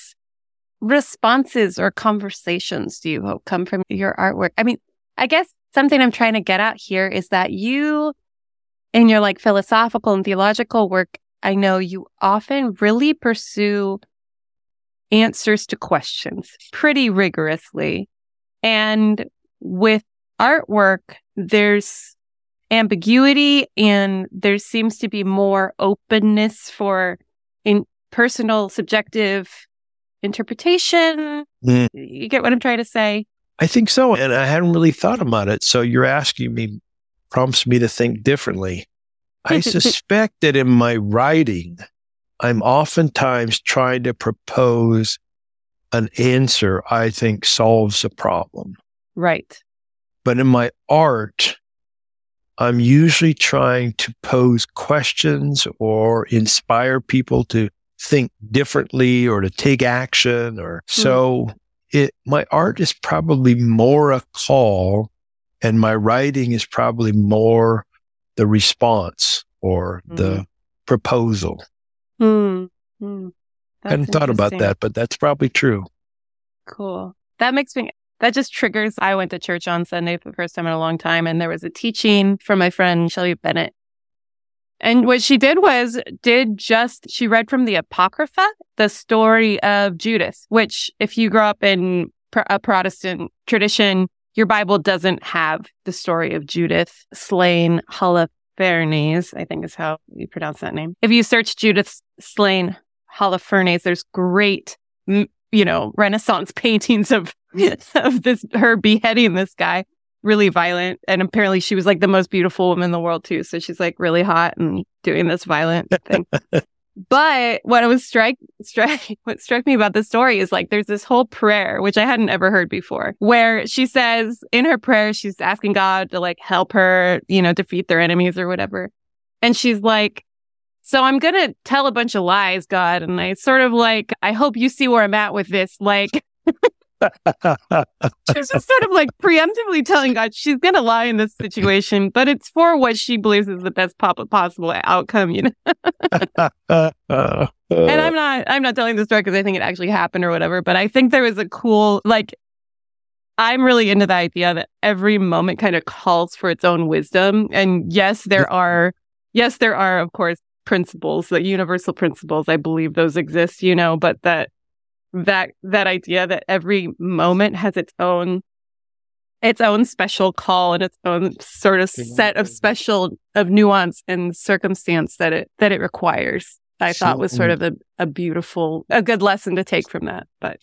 responses or conversations do you hope come from your artwork? I mean, I guess something I'm trying to get at here is that you in your like philosophical and theological work, I know you often really pursue answers to questions pretty rigorously. And with artwork, there's ambiguity and there seems to be more openness for in personal subjective interpretation. Mm. You get what I'm trying to say? I think so. And I hadn't really thought about it. So you're asking me prompts me to think differently. I suspect that in my writing, I'm oftentimes trying to propose an answer I think solves a problem. Right. But in my art, I'm usually trying to pose questions or inspire people to think differently or to take action or mm-hmm. so it my art is probably more a call and my writing is probably more the response or mm-hmm. the proposal. Mm-hmm. I hadn't thought about that, but that's probably true. Cool. That makes me that just triggers. I went to church on Sunday for the first time in a long time, and there was a teaching from my friend Shelly Bennett. And what she did was did just she read from the Apocrypha, the story of Judith, which if you grow up in a Protestant tradition, your Bible doesn't have the story of Judith slain Holofernes, I think is how you pronounce that name. If you search Judith slain Holofernes, there's great you know, Renaissance paintings of of this her beheading this guy. Really violent. And apparently she was like the most beautiful woman in the world too. So she's like really hot and doing this violent thing. but what was strike struck what struck me about the story is like there's this whole prayer which I hadn't ever heard before where she says in her prayer she's asking God to like help her, you know, defeat their enemies or whatever. And she's like so I'm going to tell a bunch of lies, God. And I sort of like, I hope you see where I'm at with this. Like, she's just sort of like preemptively telling God she's going to lie in this situation, but it's for what she believes is the best possible outcome, you know? Uh, and I'm not, I'm not telling this story because I think it actually happened or whatever, but I think there was a cool, like, I'm really into the idea that every moment kind of calls for its own wisdom. And yes, there are, yes, there are, of course, principles, the universal principles. I believe those exist, you know, but that that that idea that every moment has its own its own special call and its own sort of set of special of nuance and circumstance that it that it requires. I thought was sort of a, a beautiful, a good lesson to take from that. But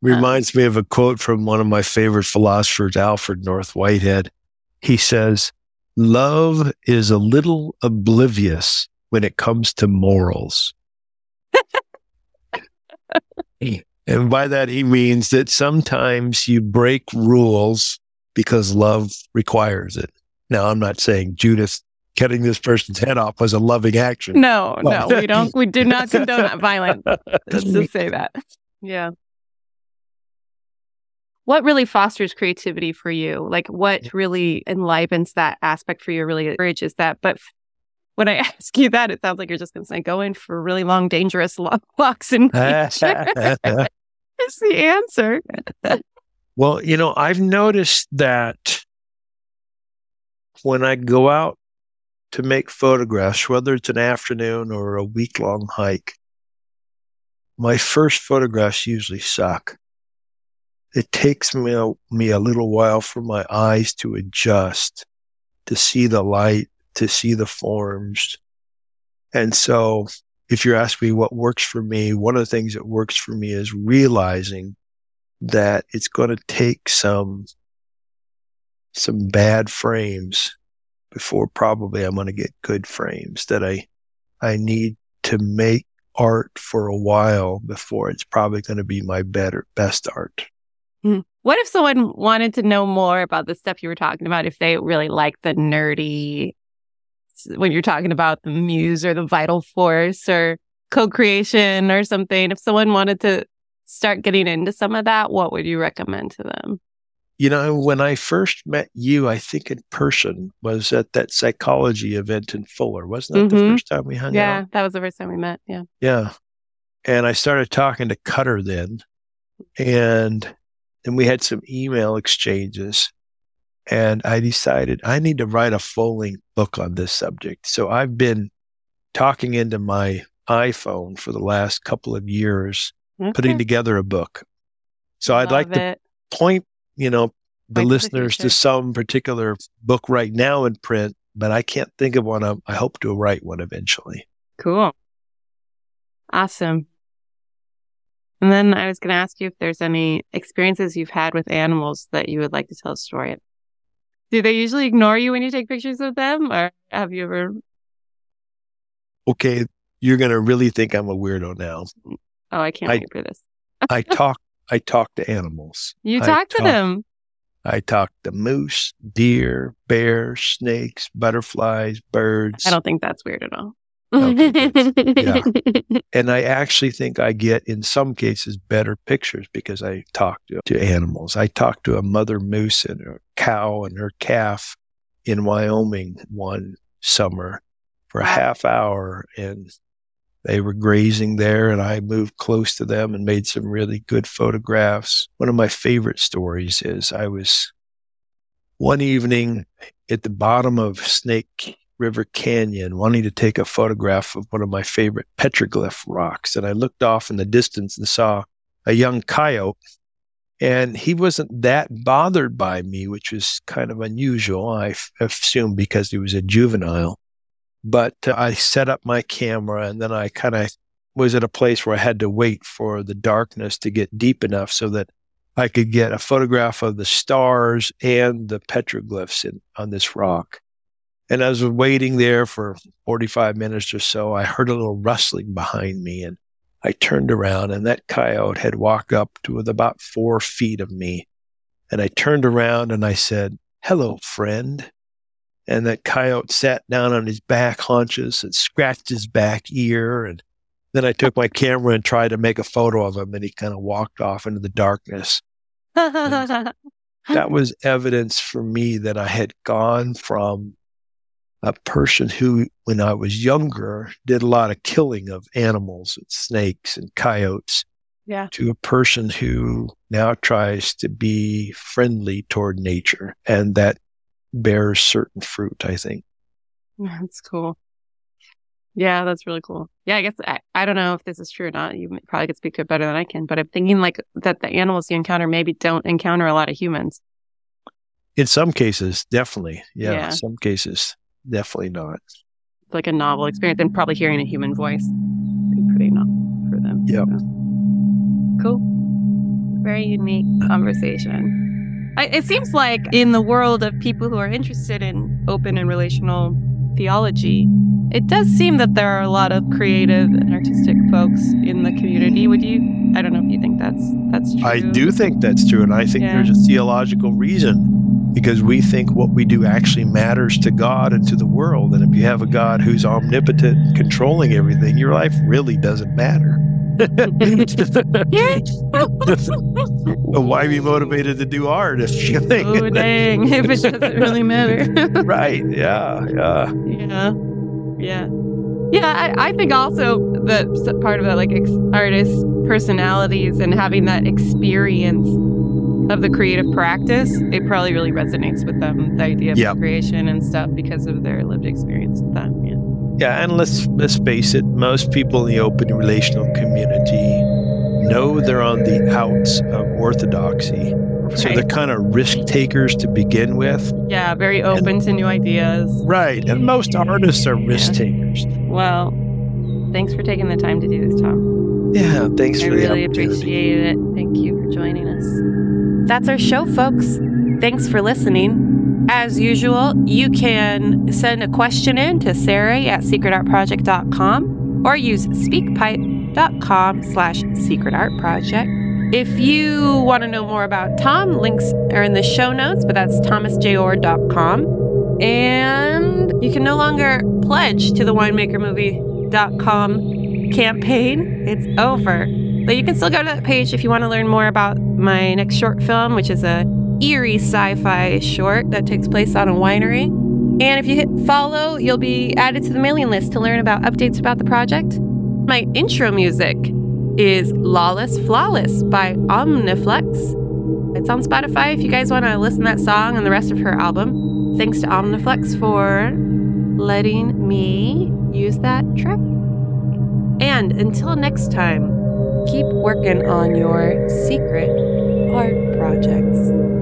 reminds um, me of a quote from one of my favorite philosophers, Alfred North Whitehead. He says, Love is a little oblivious when it comes to morals. And by that, he means that sometimes you break rules because love requires it. Now, I'm not saying Judith cutting this person's head off was a loving action. No, no, we don't. We do not condone that violence. Let's just say that. Yeah. What really fosters creativity for you? Like, what really enlivens that aspect for you? Really encourages that. But when I ask you that, it sounds like you're just going to say, go in for really long, dangerous long walks and It's the answer. well, you know, I've noticed that when I go out to make photographs, whether it's an afternoon or a week long hike, my first photographs usually suck. It takes me a, me a little while for my eyes to adjust to see the light to see the forms. And so if you're asking me what works for me, one of the things that works for me is realizing that it's going to take some, some bad frames before probably I'm going to get good frames that I, I need to make art for a while before it's probably going to be my better, best art. Hmm. What if someone wanted to know more about the stuff you were talking about? If they really like the nerdy when you're talking about the muse or the vital force or co-creation or something if someone wanted to start getting into some of that what would you recommend to them? You know when i first met you i think in person was at that psychology event in fuller. Wasn't that mm-hmm. the first time we hung yeah, out? yeah that was the first time we met yeah. Yeah. And i started talking to cutter then and then we had some email exchanges and I decided I need to write a full length book on this subject. So I've been talking into my iPhone for the last couple of years, okay. putting together a book. So I'd like it. to point, you know, the listeners the to some particular book right now in print, but I can't think of one. I hope to write one eventually. Cool. Awesome. And then I was going to ask you if there's any experiences you've had with animals that you would like to tell a story do they usually ignore you when you take pictures of them, or have you ever? Okay, you're gonna really think I'm a weirdo now. Oh, I can't I, wait for this. I talk. I talk to animals. You talk, talk to them. I talk to moose, deer, bears, snakes, butterflies, birds. I don't think that's weird at all. Okay, and I actually think I get, in some cases, better pictures because I talk to, to animals. I talked to a mother moose and a cow and her calf in Wyoming one summer for a half hour, and they were grazing there, and I moved close to them and made some really good photographs. One of my favorite stories is I was one evening at the bottom of Snake River Canyon wanting to take a photograph of one of my favorite petroglyph rocks. And I looked off in the distance and saw a young coyote. And he wasn't that bothered by me, which was kind of unusual. I f- assumed because he was a juvenile. But uh, I set up my camera and then I kind of was at a place where I had to wait for the darkness to get deep enough so that I could get a photograph of the stars and the petroglyphs in, on this rock. And as I was waiting there for 45 minutes or so, I heard a little rustling behind me and I turned around and that coyote had walked up to about four feet of me. And I turned around and I said, hello, friend. And that coyote sat down on his back haunches and scratched his back ear. And then I took my camera and tried to make a photo of him and he kind of walked off into the darkness. that was evidence for me that I had gone from a person who, when I was younger, did a lot of killing of animals and snakes and coyotes. Yeah. To a person who now tries to be friendly toward nature. And that bears certain fruit, I think. That's cool. Yeah, that's really cool. Yeah, I guess I, I don't know if this is true or not. You probably could speak to it better than I can, but I'm thinking like that the animals you encounter maybe don't encounter a lot of humans. In some cases, definitely. Yeah, Yeah. some cases, definitely not. It's like a novel experience and probably hearing a human voice. Be pretty novel for them. Yep. So. Cool. Very unique conversation. I, it seems like in the world of people who are interested in open and relational theology, it does seem that there are a lot of creative and artistic folks in the community. Would you? I don't know if you think that's that's true. I do think that's true. And I think Yeah. there's a theological reason because we think what we do actually matters to God and to the world. And if you have a God who's omnipotent, controlling everything, your life really doesn't matter. Well, Why be motivated to do art if you oh, think? oh dang! If it doesn't really matter. right. Yeah. Yeah. Yeah. Yeah. Yeah, I, I think also that part of that, like ex- artists' personalities and having that experience of the creative practice, it probably really resonates with them, the idea of Yep. creation and stuff because of their lived experience with that. Yeah. Yeah, and let's let's face it, most people in the open relational community know they're on the outs of orthodoxy. So Right. they're kind of risk takers to begin with. Yeah, very open to new ideas. Right. And most artists are risk takers. Well, thanks for taking the time to do this, Tom. Yeah, thanks I for the really appreciate it. Thank you for joining us. That's our show, folks. Thanks for listening. As usual, you can send a question in to Sarey at secretartproject.com or use speakpipe.com slash secretartproject. If you want to know more about Tom, links are in the show notes, but that's thomasjayoord.com. And you can no longer pledge to the winemakermovie.com campaign. It's over. But you can still go to that page if you want to learn more about my next short film, which is a eerie sci-fi short that takes place on a winery. And if you hit follow, you'll be added to the mailing list to learn about updates about the project. My intro music is Lawless Flawless by Omniflux. It's on Spotify if you guys want to listen to that song and the rest of her album. Thanks to Omniflux for letting me use that track. And until next time, keep working on your secret art projects.